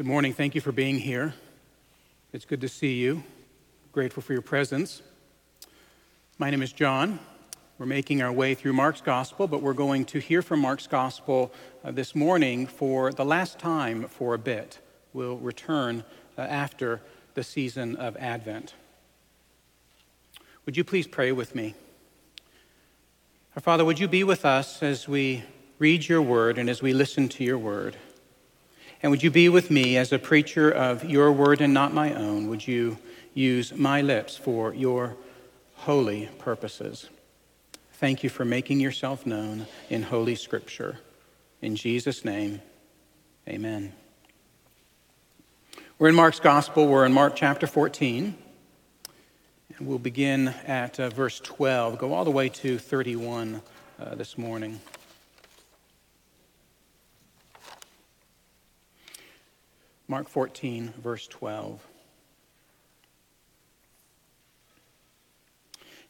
Good morning. Thank you for being here. It's good to see you. Grateful for your presence. My name is John. We're making our way through Mark's Gospel, but we're going to hear from Mark's Gospel uh, this morning for the last time for a bit. We'll return uh, after the season of Advent. Would you please pray with me? Our Father, would you be with us as we read your word and as we listen to your word? And would you be with me as a preacher of your word and not my own? Would you use my lips for your holy purposes? Thank you for making yourself known in Holy Scripture. In Jesus' name, amen. We're in Mark's Gospel. We're in Mark chapter 14. And we'll begin at uh, verse 12, go all the way to 31 uh, this morning. Mark 14, verse 12.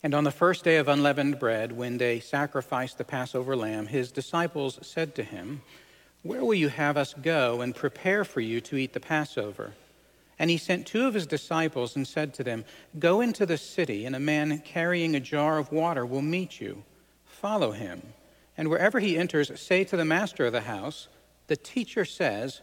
And on the first day of unleavened bread, when they sacrificed the Passover lamb, his disciples said to him, Where will you have us go and prepare for you to eat the Passover? And he sent two of his disciples and said to them, Go into the city, and a man carrying a jar of water will meet you. Follow him. And wherever he enters, say to the master of the house, The teacher says,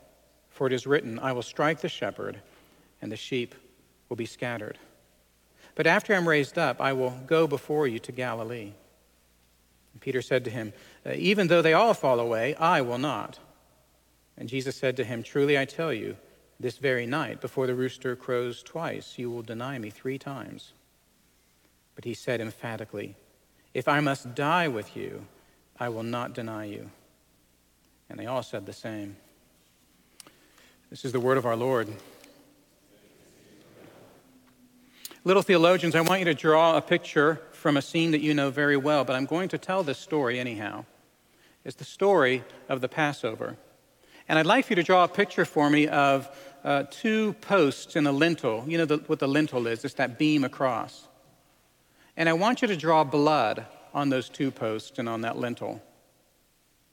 For it is written, I will strike the shepherd, and the sheep will be scattered. But after I'm raised up, I will go before you to Galilee. And Peter said to him, uh, Even though they all fall away, I will not. And Jesus said to him, Truly I tell you, this very night, before the rooster crows twice, you will deny me three times. But he said emphatically, If I must die with you, I will not deny you. And they all said the same. This is the word of our Lord. Little theologians, I want you to draw a picture from a scene that you know very well, but I'm going to tell this story anyhow. It's the story of the Passover. And I'd like for you to draw a picture for me of uh, two posts in a lintel. You know the, what the lintel is, it's that beam across. And I want you to draw blood on those two posts and on that lintel.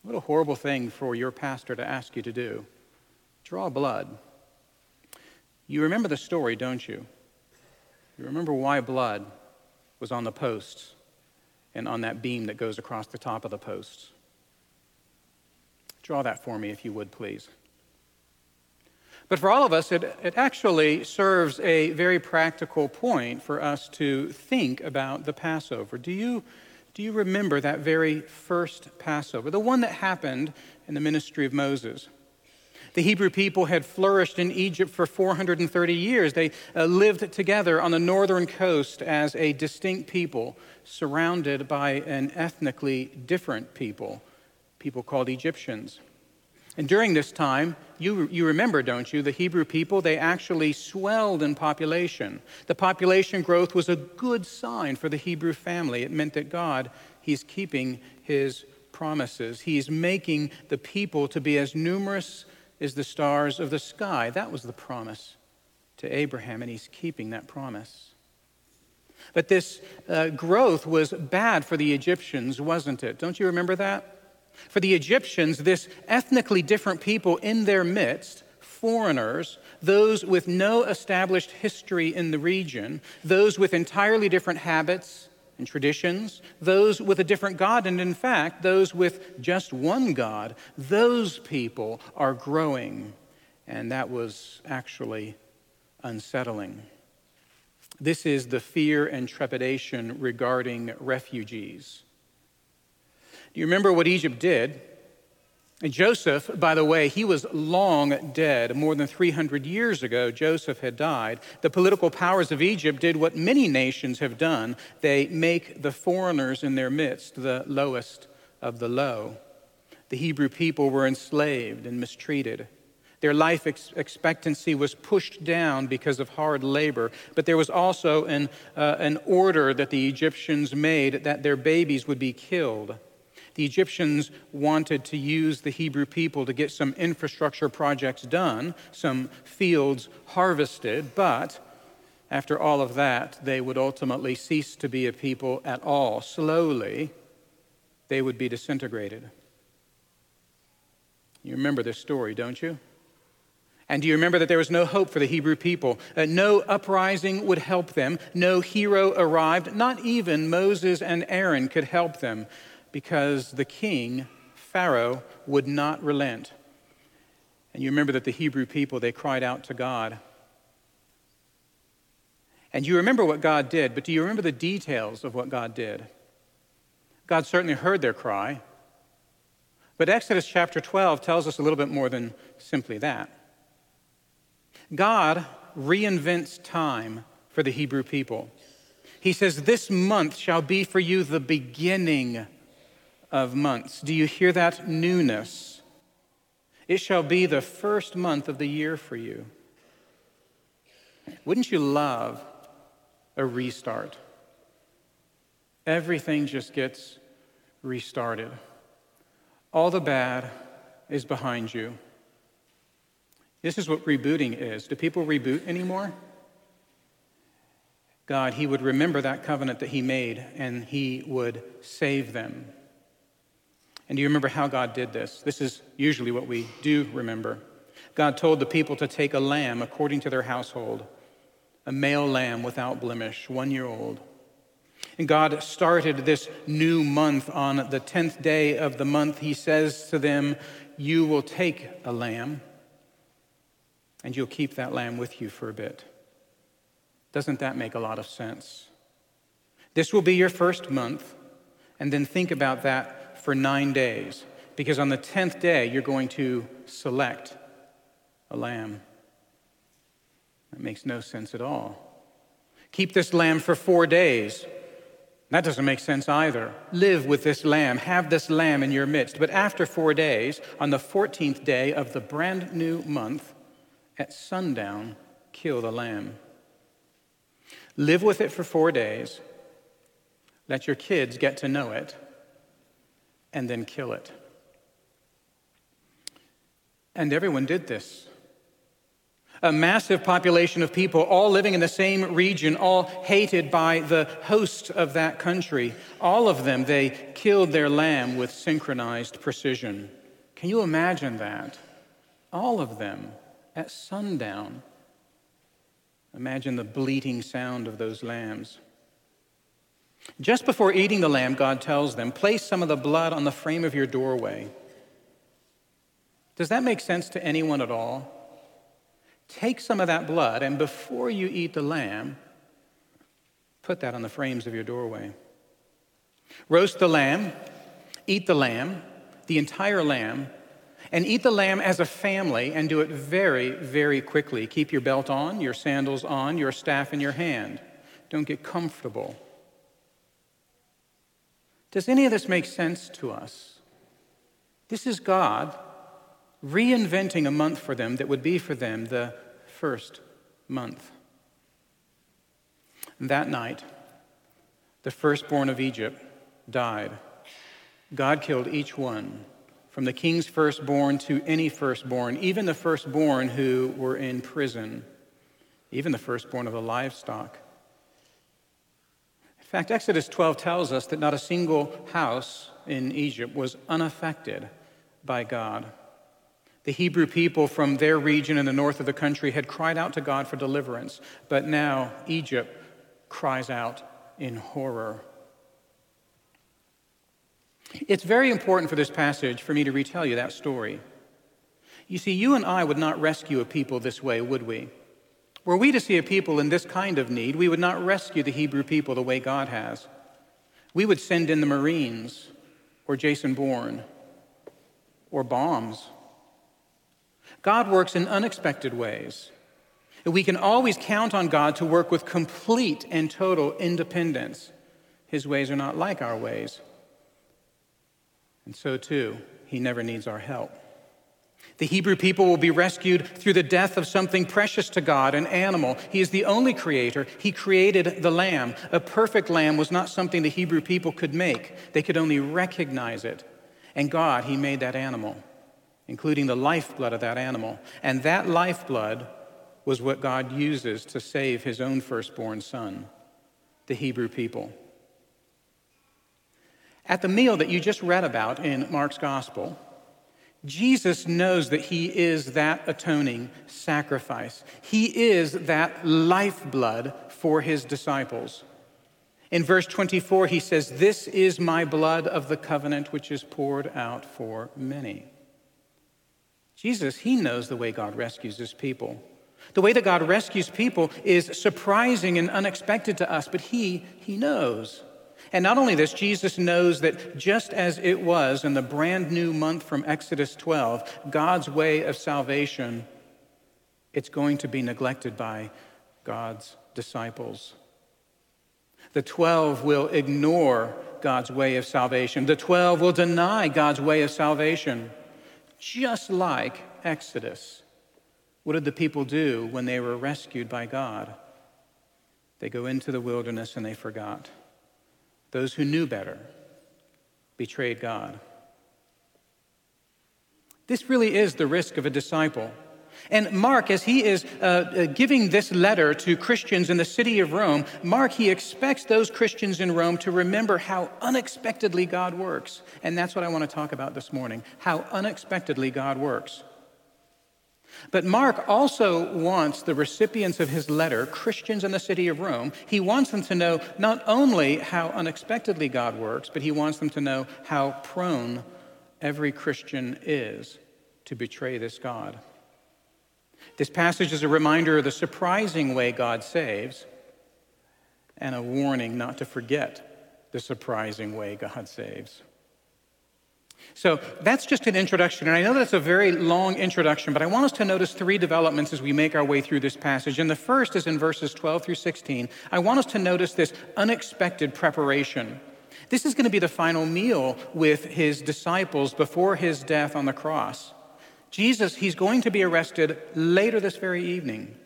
What a horrible thing for your pastor to ask you to do draw blood. You remember the story, don't you? You remember why blood was on the posts and on that beam that goes across the top of the posts. Draw that for me, if you would, please. But for all of us, it, it actually serves a very practical point for us to think about the Passover. Do you, do you remember that very first Passover, the one that happened in the ministry of Moses? The Hebrew people had flourished in Egypt for 430 years. They uh, lived together on the northern coast as a distinct people, surrounded by an ethnically different people, people called Egyptians. And during this time, you, you remember, don't you, the Hebrew people, they actually swelled in population. The population growth was a good sign for the Hebrew family. It meant that God, He's keeping His promises. He's making the people to be as numerous is the stars of the sky. That was the promise. to Abraham, and he's keeping that promise. But this uh, growth was bad for the Egyptians, wasn't it? Don't you remember that? For the Egyptians, this ethnically different people in their midst, foreigners, those with no established history in the region, those with entirely different habits and traditions, those with a different God, and in fact, those with just one God, those people are growing. And that was actually unsettling. This is the fear and trepidation regarding refugees. Do you remember what Egypt did? Joseph, by the way, he was long dead. More than 300 years ago, Joseph had died. The political powers of Egypt did what many nations have done they make the foreigners in their midst the lowest of the low. The Hebrew people were enslaved and mistreated. Their life ex- expectancy was pushed down because of hard labor, but there was also an, uh, an order that the Egyptians made that their babies would be killed. The Egyptians wanted to use the Hebrew people to get some infrastructure projects done, some fields harvested, but after all of that, they would ultimately cease to be a people at all. Slowly, they would be disintegrated. You remember this story, don't you? And do you remember that there was no hope for the Hebrew people? Uh, no uprising would help them. No hero arrived. Not even Moses and Aaron could help them because the king, Pharaoh, would not relent. And you remember that the Hebrew people, they cried out to God. And you remember what God did, but do you remember the details of what God did? God certainly heard their cry. But Exodus chapter 12 tells us a little bit more than simply that. God reinvents time for the Hebrew people. He says, This month shall be for you the beginning of months. Do you hear that newness? It shall be the first month of the year for you. Wouldn't you love a restart? Everything just gets restarted. All the bad is behind you. This is what rebooting is. Do people reboot anymore? God, He would remember that covenant that He made and He would save them. And do you remember how God did this? This is usually what we do remember. God told the people to take a lamb according to their household, a male lamb without blemish, one year old. And God started this new month on the 10th day of the month. He says to them, You will take a lamb and you'll keep that lamb with you for a bit. Doesn't that make a lot of sense? This will be your first month, and then think about that for nine days, because on the 10th day, you're going to select a lamb. That makes no sense at all. Keep this lamb for four days. That doesn't make sense either. Live with this lamb, have this lamb in your midst. But after four days, on the 14th day of the brand new month, at sundown, kill the lamb. Live with it for four days. Let your kids get to know it, and then kill it. And everyone did this. A massive population of people, all living in the same region, all hated by the host of that country. All of them, they killed their lamb with synchronized precision. Can you imagine that? All of them at sundown. Imagine the bleating sound of those lambs. Just before eating the lamb, God tells them, place some of the blood on the frame of your doorway. Does that make sense to anyone at all? Take some of that blood, and before you eat the lamb, put that on the frames of your doorway. Roast the lamb, eat the lamb, the entire lamb, and eat the lamb as a family and do it very, very quickly. Keep your belt on, your sandals on, your staff in your hand. Don't get comfortable. Does any of this make sense to us? This is God reinventing a month for them that would be for them the first month. And that night, the firstborn of Egypt died. God killed each one from the king's firstborn to any firstborn, even the firstborn who were in prison. even the firstborn of the livestock. In fact, Exodus 12 tells us that not a single house in Egypt was unaffected by God. The Hebrew people from their region in the north of the country had cried out to God for deliverance, but now Egypt cries out in horror. It's very important for this passage for me to retell you that story. You see, you and I would not rescue a people this way, would we? Were we to see a people in this kind of need, we would not rescue the Hebrew people the way God has. We would send in the Marines or Jason Bourne or bombs. God works in unexpected ways. And we can always count on God to work with complete and total independence. His ways are not like our ways. And so, too, He never needs our help. The Hebrew people will be rescued through the death of something precious to God, an animal. He is the only creator. He created the lamb. A perfect lamb was not something the Hebrew people could make, they could only recognize it. And God, He made that animal, including the lifeblood of that animal. And that lifeblood was what God uses to save His own firstborn son, the Hebrew people. At the meal that you just read about in Mark's gospel, Jesus knows that he is that atoning sacrifice. He is that lifeblood for his disciples. In verse 24, he says, This is my blood of the covenant which is poured out for many. Jesus, he knows the way God rescues his people. The way that God rescues people is surprising and unexpected to us, but he, he knows. And not only this, Jesus knows that just as it was in the brand new month from Exodus 12, God's way of salvation, it's going to be neglected by God's disciples. The 12 will ignore God's way of salvation. The 12 will deny God's way of salvation, just like Exodus. What did the people do when they were rescued by God? They go into the wilderness and they forgot. Those who knew better betrayed God. This really is the risk of a disciple. And Mark, as he is uh, uh, giving this letter to Christians in the city of Rome, Mark, he expects those Christians in Rome to remember how unexpectedly God works. And that's what I want to talk about this morning how unexpectedly God works. But Mark also wants the recipients of his letter, Christians in the city of Rome, he wants them to know not only how unexpectedly God works, but he wants them to know how prone every Christian is to betray this God. This passage is a reminder of the surprising way God saves and a warning not to forget the surprising way God saves. So that's just an introduction. And I know that's a very long introduction, but I want us to notice three developments as we make our way through this passage. And the first is in verses 12 through 16. I want us to notice this unexpected preparation. This is going to be the final meal with his disciples before his death on the cross. Jesus, he's going to be arrested later this very evening.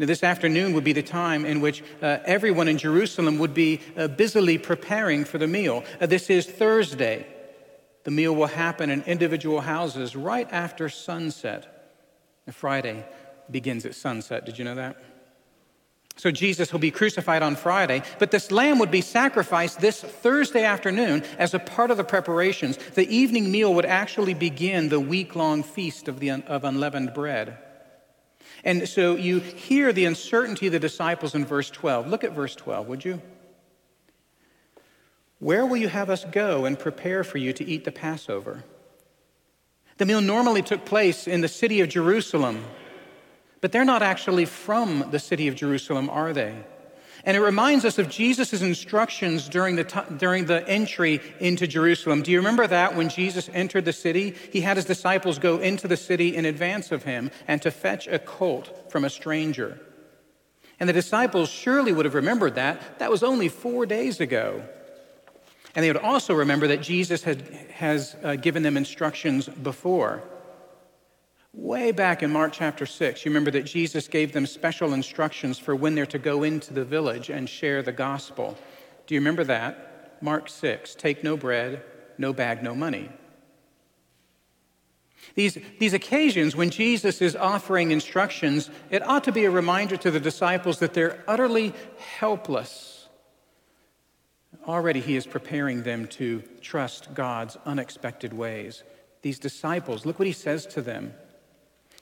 Know, this afternoon would be the time in which uh, everyone in Jerusalem would be uh, busily preparing for the meal. Uh, this is Thursday. The meal will happen in individual houses right after sunset. And Friday begins at sunset. Did you know that? So Jesus will be crucified on Friday, but this lamb would be sacrificed this Thursday afternoon as a part of the preparations. The evening meal would actually begin the week long feast of, the, of unleavened bread. And so you hear the uncertainty of the disciples in verse 12. Look at verse 12, would you? Where will you have us go and prepare for you to eat the Passover? The meal normally took place in the city of Jerusalem, but they're not actually from the city of Jerusalem, are they? And it reminds us of Jesus' instructions during the, t- during the entry into Jerusalem. Do you remember that when Jesus entered the city? He had his disciples go into the city in advance of him and to fetch a colt from a stranger. And the disciples surely would have remembered that. That was only four days ago. And they would also remember that Jesus had, has uh, given them instructions before. Way back in Mark chapter 6, you remember that Jesus gave them special instructions for when they're to go into the village and share the gospel. Do you remember that? Mark 6 take no bread, no bag, no money. These, these occasions when Jesus is offering instructions, it ought to be a reminder to the disciples that they're utterly helpless. Already he is preparing them to trust God's unexpected ways. These disciples, look what he says to them.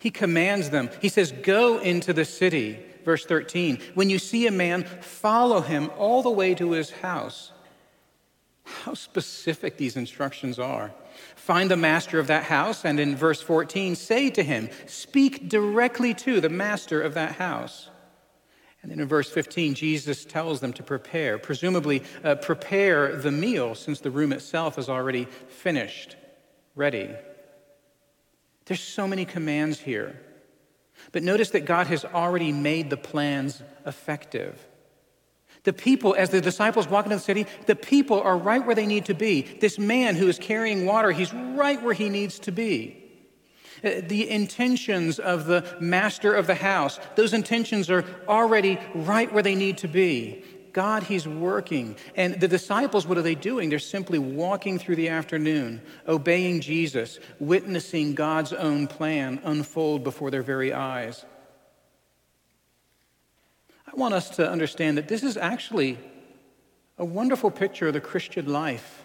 He commands them. He says, Go into the city. Verse 13. When you see a man, follow him all the way to his house. How specific these instructions are. Find the master of that house, and in verse 14, say to him, Speak directly to the master of that house. And then in verse 15, Jesus tells them to prepare, presumably uh, prepare the meal since the room itself is already finished, ready. There's so many commands here. But notice that God has already made the plans effective. The people, as the disciples walk into the city, the people are right where they need to be. This man who is carrying water, he's right where he needs to be. Uh, the intentions of the master of the house, those intentions are already right where they need to be. God, He's working. And the disciples, what are they doing? They're simply walking through the afternoon, obeying Jesus, witnessing God's own plan unfold before their very eyes. I want us to understand that this is actually a wonderful picture of the Christian life.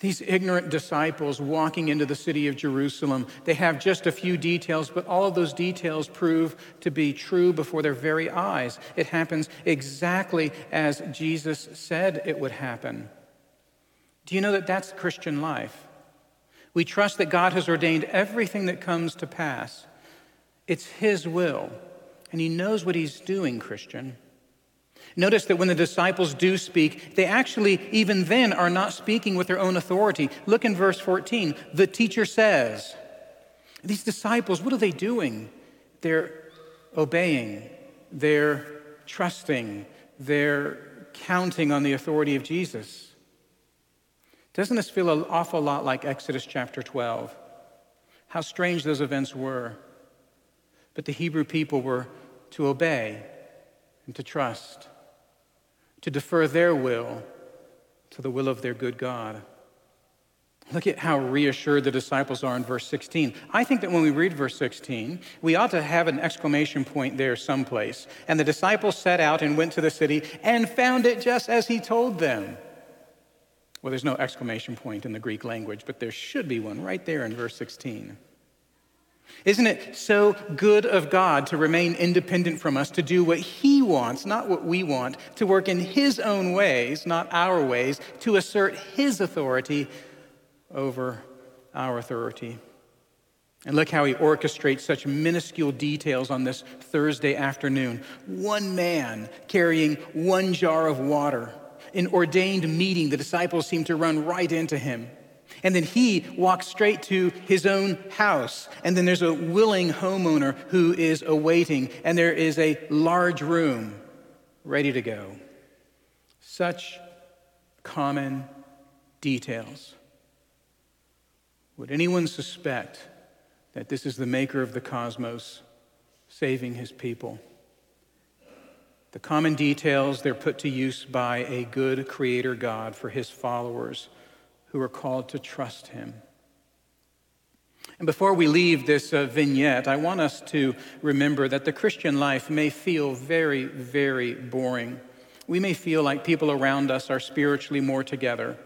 These ignorant disciples walking into the city of Jerusalem, they have just a few details, but all of those details prove to be true before their very eyes. It happens exactly as Jesus said it would happen. Do you know that that's Christian life? We trust that God has ordained everything that comes to pass. It's His will, and He knows what He's doing, Christian. Notice that when the disciples do speak, they actually, even then, are not speaking with their own authority. Look in verse 14. The teacher says, These disciples, what are they doing? They're obeying, they're trusting, they're counting on the authority of Jesus. Doesn't this feel an awful lot like Exodus chapter 12? How strange those events were. But the Hebrew people were to obey and to trust to defer their will to the will of their good God. Look at how reassured the disciples are in verse 16. I think that when we read verse 16, we ought to have an exclamation point there someplace. And the disciples set out and went to the city and found it just as he told them. Well, there's no exclamation point in the Greek language, but there should be one right there in verse 16. Isn't it so good of God to remain independent from us, to do what He wants, not what we want, to work in His own ways, not our ways, to assert His authority over our authority? And look how He orchestrates such minuscule details on this Thursday afternoon. One man carrying one jar of water. In ordained meeting, the disciples seem to run right into Him. And then he walks straight to his own house. And then there's a willing homeowner who is awaiting. And there is a large room ready to go. Such common details. Would anyone suspect that this is the maker of the cosmos saving his people? The common details, they're put to use by a good creator God for his followers who are called to trust him. And before we leave this uh, vignette, I want us to remember that the Christian life may feel very, very boring. We may feel like people around us are spiritually more together.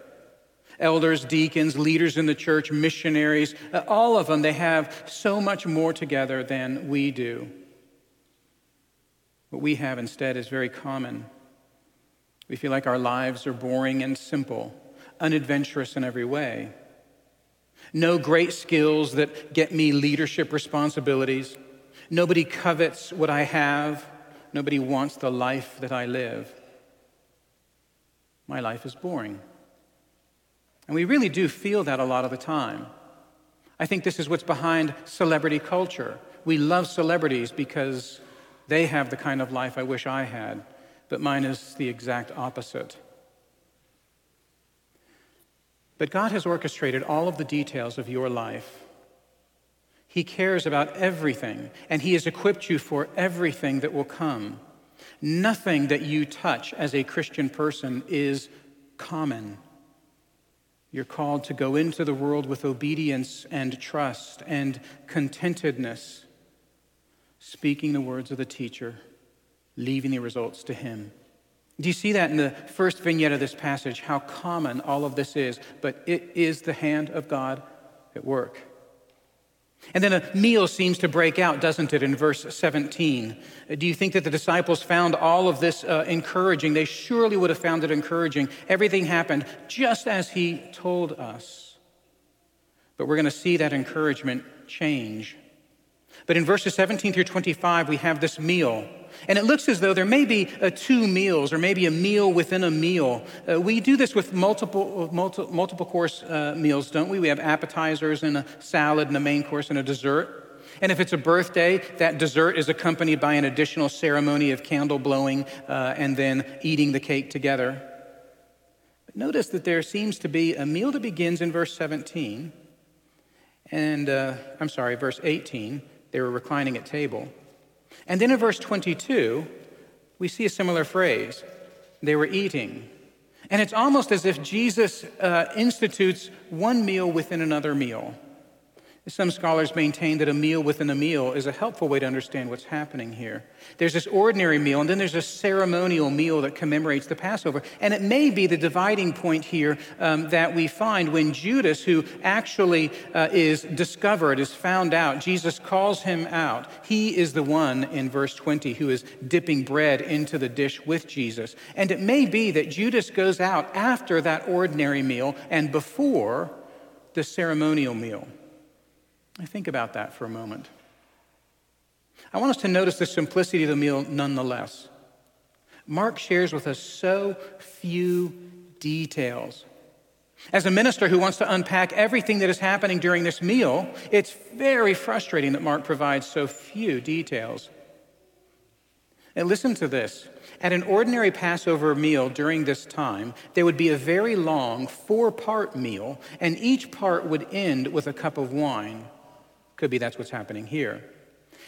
Elders, deacons, leaders in the church, missionaries, uh, all of them, they have so much more together than we do. What we have instead is very common. We feel like our lives are boring and simple unadventurous in every way. No great skills that get me leadership responsibilities. Nobody covets what I have. Nobody wants the life that I live. My life is boring. And we really do feel that a lot of the time. I think this is what's behind celebrity culture. We love celebrities because they have the kind of life I wish I had, but mine is the exact opposite. But God has orchestrated all of the details of your life. He cares about everything, and He has equipped you for everything that will come. Nothing that you touch as a Christian person is common. You're called to go into the world with obedience and trust and contentedness, speaking the words of the teacher, leaving the results to him. Do you see that in the first vignette of this passage, how common all of this is? But it is the hand of God at work. And then a meal seems to break out, doesn't it, in verse 17? Do you think that the disciples found all of this uh, encouraging? They surely would have found it encouraging. Everything happened just as he told us. But we're going to see that encouragement change. But in verses 17 through 25, we have this meal. And it looks as though there may be uh, two meals or maybe a meal within a meal. Uh, we do this with multiple, multi, multiple course uh, meals, don't we? We have appetizers and a salad and a main course and a dessert. And if it's a birthday, that dessert is accompanied by an additional ceremony of candle blowing uh, and then eating the cake together. But notice that there seems to be a meal that begins in verse 17, and uh, I'm sorry, verse 18. They were reclining at table. And then in verse 22, we see a similar phrase they were eating. And it's almost as if Jesus uh, institutes one meal within another meal. Some scholars maintain that a meal within a meal is a helpful way to understand what's happening here. There's this ordinary meal, and then there's a ceremonial meal that commemorates the Passover. And it may be the dividing point here um, that we find when Judas, who actually uh, is discovered, is found out, Jesus calls him out. He is the one in verse 20 who is dipping bread into the dish with Jesus. And it may be that Judas goes out after that ordinary meal and before the ceremonial meal. I think about that for a moment. I want us to notice the simplicity of the meal nonetheless. Mark shares with us so few details. As a minister who wants to unpack everything that is happening during this meal, it's very frustrating that Mark provides so few details. And listen to this. At an ordinary Passover meal during this time, there would be a very long four part meal, and each part would end with a cup of wine. Could be that's what's happening here.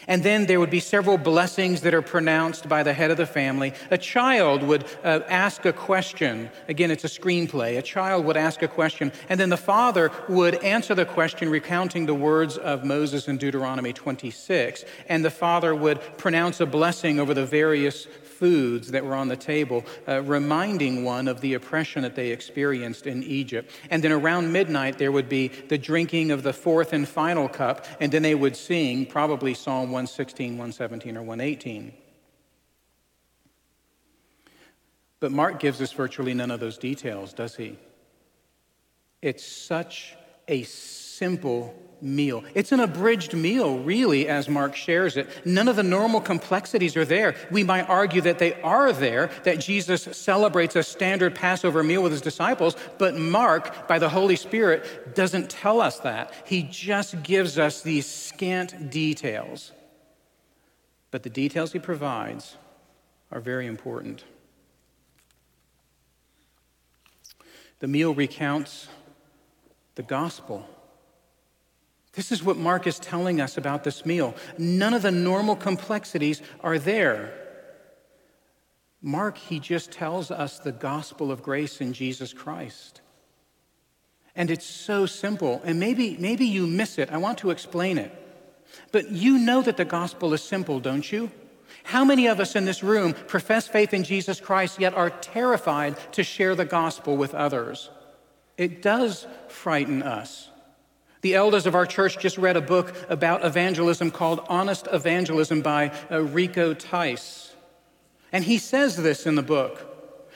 And then there would be several blessings that are pronounced by the head of the family. A child would uh, ask a question. Again, it's a screenplay. A child would ask a question, and then the father would answer the question, recounting the words of Moses in Deuteronomy 26. And the father would pronounce a blessing over the various foods that were on the table, uh, reminding one of the oppression that they experienced in Egypt. And then around midnight, there would be the drinking of the fourth and final cup, and then they would sing probably Psalm 116, 117, or 118. But Mark gives us virtually none of those details, does he? It's such a simple meal. It's an abridged meal, really, as Mark shares it. None of the normal complexities are there. We might argue that they are there, that Jesus celebrates a standard Passover meal with his disciples, but Mark, by the Holy Spirit, doesn't tell us that. He just gives us these scant details. But the details he provides are very important. The meal recounts the gospel this is what Mark is telling us about this meal. None of the normal complexities are there. Mark, he just tells us the gospel of grace in Jesus Christ. And it's so simple. And maybe, maybe you miss it. I want to explain it. But you know that the gospel is simple, don't you? How many of us in this room profess faith in Jesus Christ yet are terrified to share the gospel with others? It does frighten us. The elders of our church just read a book about evangelism called Honest Evangelism by uh, Rico Tice. And he says this in the book.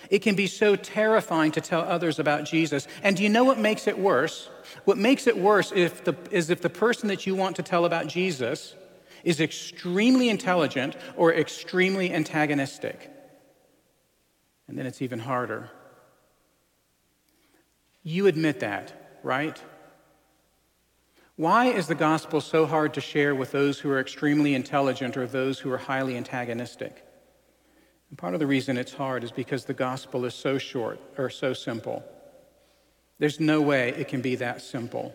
It can be so terrifying to tell others about Jesus. And do you know what makes it worse? What makes it worse if the, is if the person that you want to tell about Jesus is extremely intelligent or extremely antagonistic. And then it's even harder. You admit that, right? Why is the gospel so hard to share with those who are extremely intelligent or those who are highly antagonistic? And part of the reason it's hard is because the gospel is so short or so simple. There's no way it can be that simple.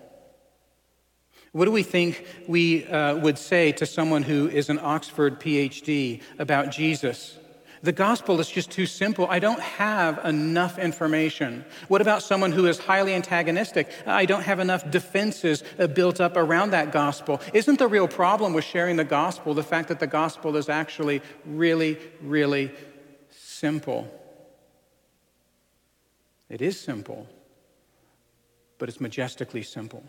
What do we think we uh, would say to someone who is an Oxford PhD about Jesus? The gospel is just too simple. I don't have enough information. What about someone who is highly antagonistic? I don't have enough defenses uh, built up around that gospel. Isn't the real problem with sharing the gospel the fact that the gospel is actually really, really simple? It is simple, but it's majestically simple.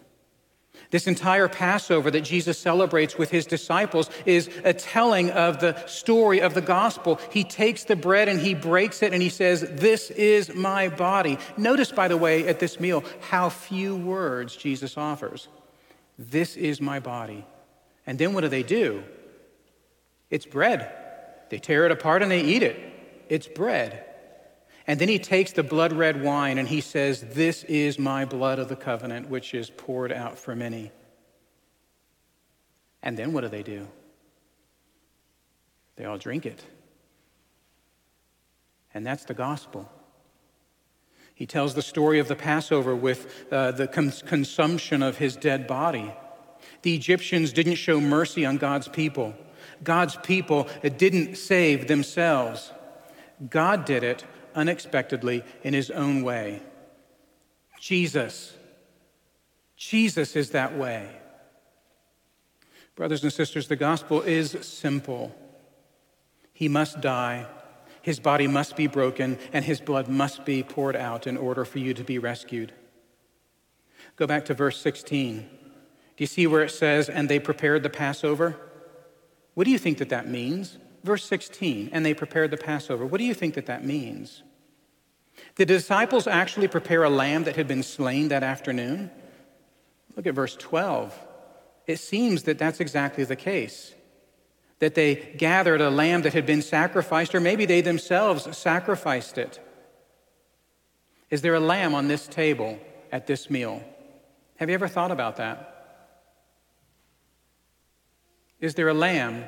This entire Passover that Jesus celebrates with his disciples is a telling of the story of the gospel. He takes the bread and he breaks it and he says, This is my body. Notice, by the way, at this meal, how few words Jesus offers. This is my body. And then what do they do? It's bread. They tear it apart and they eat it. It's bread. And then he takes the blood red wine and he says, This is my blood of the covenant, which is poured out for many. And then what do they do? They all drink it. And that's the gospel. He tells the story of the Passover with uh, the cons- consumption of his dead body. The Egyptians didn't show mercy on God's people. God's people didn't save themselves. God did it unexpectedly in his own way. Jesus. Jesus is that way. Brothers and sisters, the gospel is simple. He must die, his body must be broken, and his blood must be poured out in order for you to be rescued. Go back to verse 16. Do you see where it says, and they prepared the Passover? What do you think that that means? Verse 16, and they prepared the Passover. What do you think that that means? The disciples actually prepare a lamb that had been slain that afternoon. Look at verse 12. It seems that that's exactly the case. That they gathered a lamb that had been sacrificed, or maybe they themselves sacrificed it. Is there a lamb on this table at this meal? Have you ever thought about that? Is there a lamb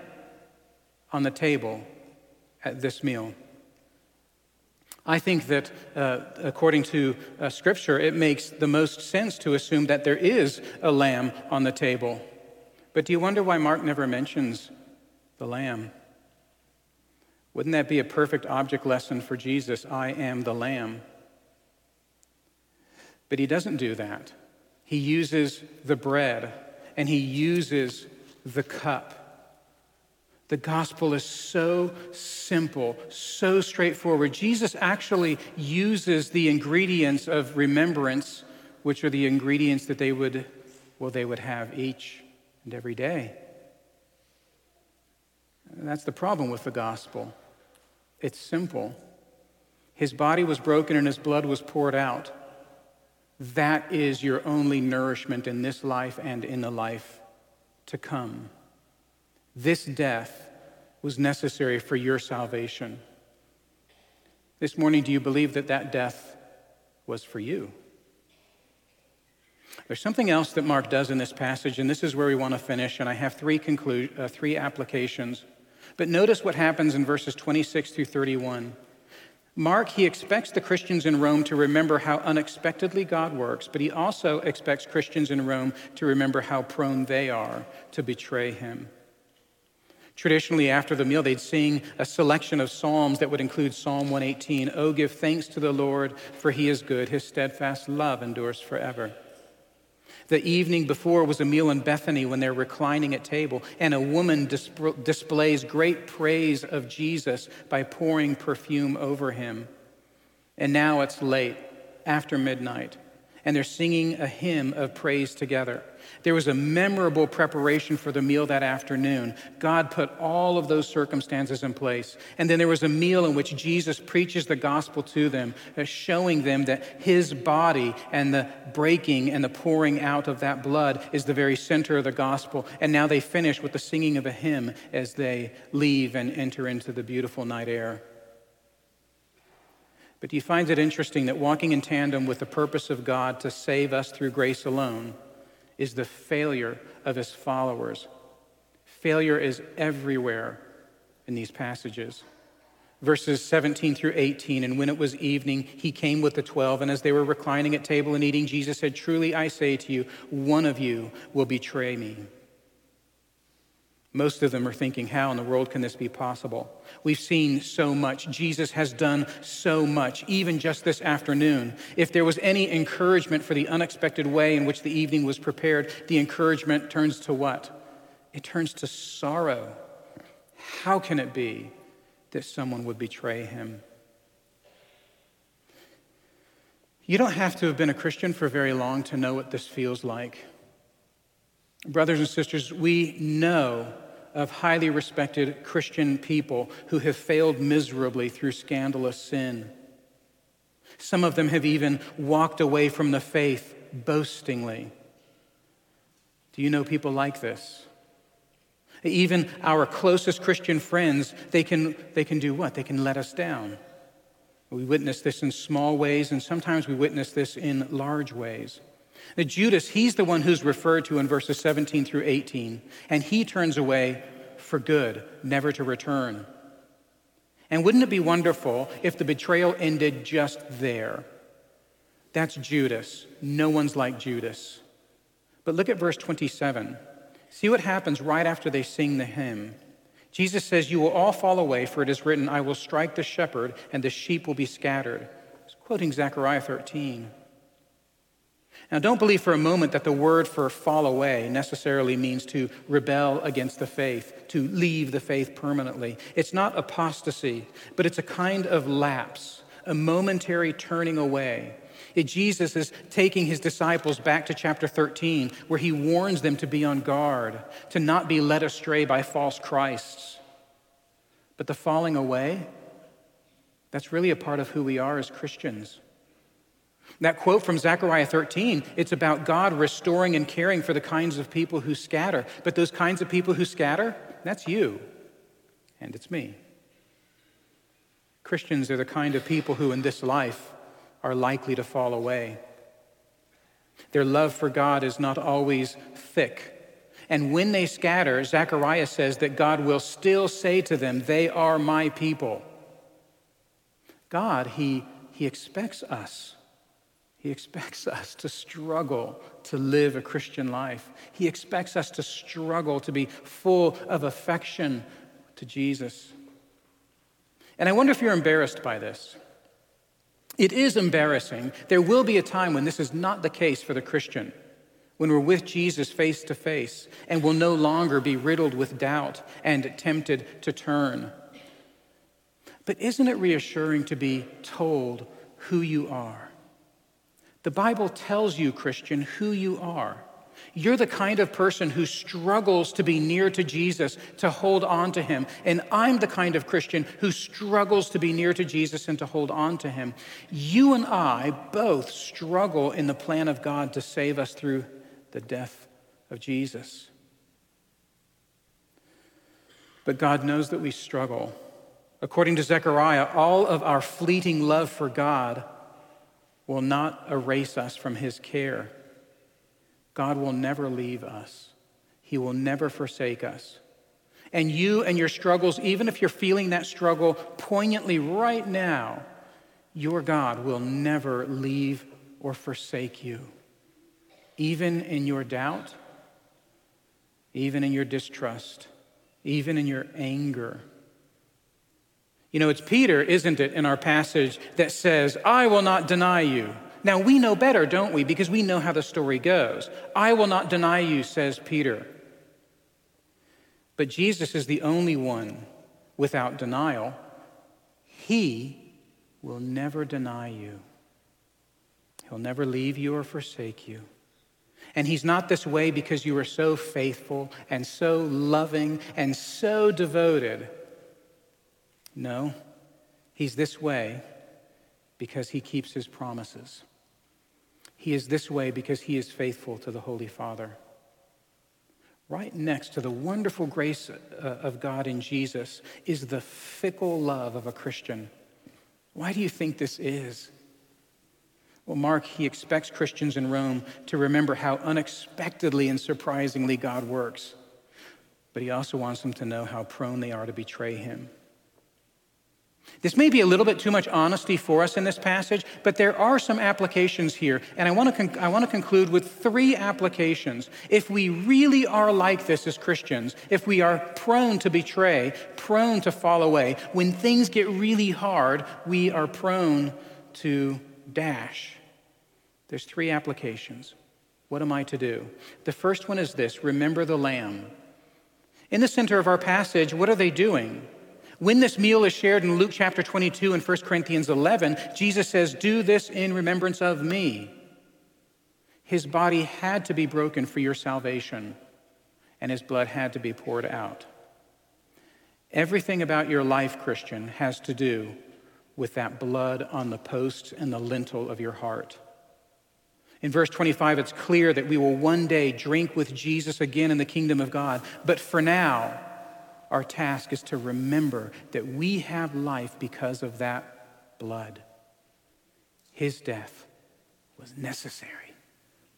on the table at this meal? I think that uh, according to uh, Scripture, it makes the most sense to assume that there is a lamb on the table. But do you wonder why Mark never mentions the lamb? Wouldn't that be a perfect object lesson for Jesus? I am the lamb. But he doesn't do that. He uses the bread and he uses the cup. The gospel is so simple, so straightforward. Jesus actually uses the ingredients of remembrance, which are the ingredients that they would, well, they would have each and every day. And that's the problem with the gospel. It's simple. His body was broken and his blood was poured out. That is your only nourishment in this life and in the life to come. This death was necessary for your salvation. This morning, do you believe that that death was for you? There's something else that Mark does in this passage, and this is where we want to finish, and I have three, conclu- uh, three applications. But notice what happens in verses 26 through 31. Mark, he expects the Christians in Rome to remember how unexpectedly God works, but he also expects Christians in Rome to remember how prone they are to betray him. Traditionally, after the meal, they'd sing a selection of psalms that would include Psalm 118 Oh, give thanks to the Lord, for he is good, his steadfast love endures forever. The evening before was a meal in Bethany when they're reclining at table, and a woman disp- displays great praise of Jesus by pouring perfume over him. And now it's late, after midnight, and they're singing a hymn of praise together. There was a memorable preparation for the meal that afternoon. God put all of those circumstances in place. And then there was a meal in which Jesus preaches the gospel to them, uh, showing them that his body and the breaking and the pouring out of that blood is the very center of the gospel. And now they finish with the singing of a hymn as they leave and enter into the beautiful night air. But he finds it interesting that walking in tandem with the purpose of God to save us through grace alone, is the failure of his followers. Failure is everywhere in these passages. Verses 17 through 18, and when it was evening, he came with the twelve, and as they were reclining at table and eating, Jesus said, Truly I say to you, one of you will betray me. Most of them are thinking, how in the world can this be possible? We've seen so much. Jesus has done so much, even just this afternoon. If there was any encouragement for the unexpected way in which the evening was prepared, the encouragement turns to what? It turns to sorrow. How can it be that someone would betray him? You don't have to have been a Christian for very long to know what this feels like. Brothers and sisters, we know of highly respected Christian people who have failed miserably through scandalous sin. Some of them have even walked away from the faith boastingly. Do you know people like this? Even our closest Christian friends, they can, they can do what? They can let us down. We witness this in small ways, and sometimes we witness this in large ways. Now, Judas, he's the one who's referred to in verses 17 through 18, and he turns away for good, never to return. And wouldn't it be wonderful if the betrayal ended just there? That's Judas. No one's like Judas. But look at verse 27. See what happens right after they sing the hymn. Jesus says, You will all fall away, for it is written, I will strike the shepherd, and the sheep will be scattered. He's quoting Zechariah 13. Now, don't believe for a moment that the word for fall away necessarily means to rebel against the faith, to leave the faith permanently. It's not apostasy, but it's a kind of lapse, a momentary turning away. Jesus is taking his disciples back to chapter 13, where he warns them to be on guard, to not be led astray by false Christs. But the falling away, that's really a part of who we are as Christians. That quote from Zechariah 13, it's about God restoring and caring for the kinds of people who scatter. But those kinds of people who scatter, that's you, and it's me. Christians are the kind of people who in this life are likely to fall away. Their love for God is not always thick. And when they scatter, Zechariah says that God will still say to them, They are my people. God, He, he expects us he expects us to struggle to live a Christian life. He expects us to struggle to be full of affection to Jesus. And I wonder if you're embarrassed by this. It is embarrassing. There will be a time when this is not the case for the Christian, when we're with Jesus face to face and will no longer be riddled with doubt and tempted to turn. But isn't it reassuring to be told who you are? The Bible tells you, Christian, who you are. You're the kind of person who struggles to be near to Jesus, to hold on to him. And I'm the kind of Christian who struggles to be near to Jesus and to hold on to him. You and I both struggle in the plan of God to save us through the death of Jesus. But God knows that we struggle. According to Zechariah, all of our fleeting love for God will not erase us from his care. God will never leave us, he will never forsake us. And you and your struggles, even if you're feeling that struggle poignantly right now, your God will never leave or forsake you. Even in your doubt, even in your distrust, even in your anger, you know, it's Peter, isn't it, in our passage that says, I will not deny you. Now, we know better, don't we? Because we know how the story goes. I will not deny you, says Peter. But Jesus is the only one without denial. He will never deny you, He'll never leave you or forsake you. And He's not this way because you are so faithful and so loving and so devoted no, he's this way because he keeps his promises. He is this way because he is faithful to the Holy Father. Right next to the wonderful grace uh, of God in Jesus is the fickle love of a Christian. Why do you think this is? Well, Mark, he expects Christians in Rome to remember how unexpectedly and surprisingly God works. But he also wants them to know how prone they are to betray him. This may be a little bit too much honesty for us in this passage, but there are some applications here. And I want, to I want to conclude with three applications. If we really are like this as Christians, if we are prone to betray, prone to fall away, when things get really hard, we are prone to dash. There's three applications. What am I to do? The first one is this remember the Lamb. In the center of our passage, what are they doing? When this meal is shared in Luke chapter 22 and 1 Corinthians 11, Jesus says, Do this in remembrance of me. His body had to be broken for your salvation, and his blood had to be poured out. Everything about your life, Christian, has to do with that blood on the posts and the lintel of your heart. In verse 25, it's clear that we will one day drink with Jesus again in the kingdom of God. But for now, our task is to remember that we have life because of that blood. His death was necessary.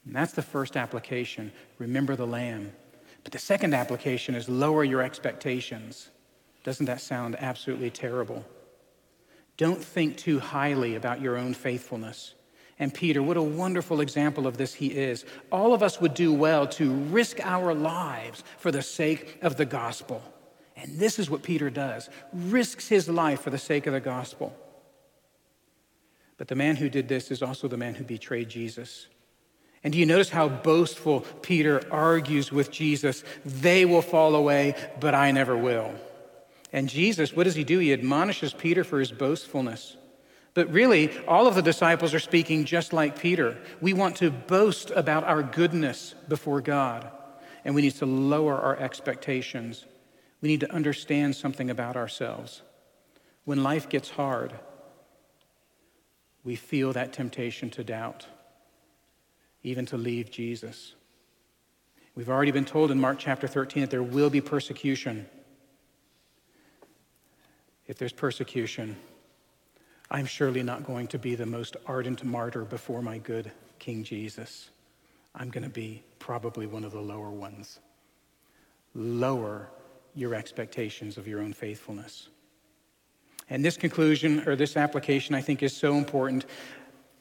And that's the first application. Remember the Lamb. But the second application is lower your expectations. Doesn't that sound absolutely terrible? Don't think too highly about your own faithfulness. And Peter, what a wonderful example of this he is. All of us would do well to risk our lives for the sake of the gospel. And this is what Peter does risks his life for the sake of the gospel. But the man who did this is also the man who betrayed Jesus. And do you notice how boastful Peter argues with Jesus? They will fall away, but I never will. And Jesus, what does he do? He admonishes Peter for his boastfulness. But really, all of the disciples are speaking just like Peter. We want to boast about our goodness before God, and we need to lower our expectations. We need to understand something about ourselves. When life gets hard, we feel that temptation to doubt, even to leave Jesus. We've already been told in Mark chapter 13 that there will be persecution. If there's persecution, I'm surely not going to be the most ardent martyr before my good King Jesus. I'm going to be probably one of the lower ones. Lower your expectations of your own faithfulness. And this conclusion or this application, I think, is so important.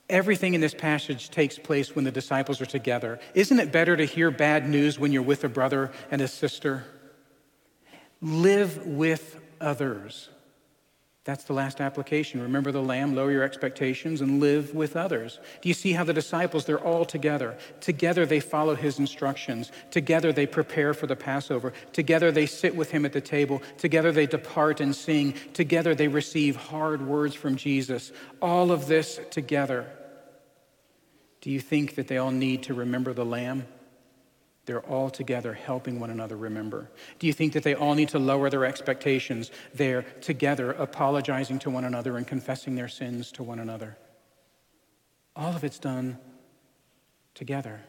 Everything in this passage takes place when the disciples are together. Isn't it better to hear bad news when you're with a brother and a sister? Live with others. That's the last application. Remember the lamb, lower your expectations, and live with others. Do you see how the disciples, they're all together? Together they follow his instructions. Together they prepare for the Passover. Together they sit with him at the table. Together they depart and sing. Together they receive hard words from Jesus. All of this together. Do you think that they all need to remember the lamb? They're all together helping one another remember. Do you think that they all need to lower their expectations? They're together apologizing to one another and confessing their sins to one another. All of it's done together.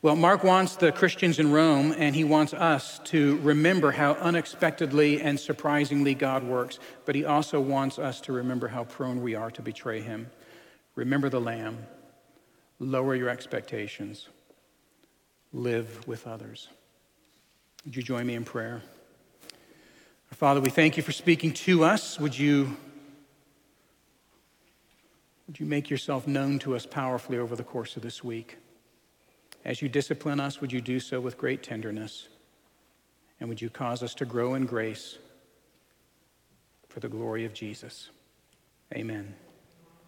Well, Mark wants the Christians in Rome, and he wants us to remember how unexpectedly and surprisingly God works, but he also wants us to remember how prone we are to betray him. Remember the Lamb, lower your expectations live with others. Would you join me in prayer? Our Father, we thank you for speaking to us. Would you, would you make yourself known to us powerfully over the course of this week? As you discipline us, would you do so with great tenderness? And would you cause us to grow in grace for the glory of Jesus? Amen.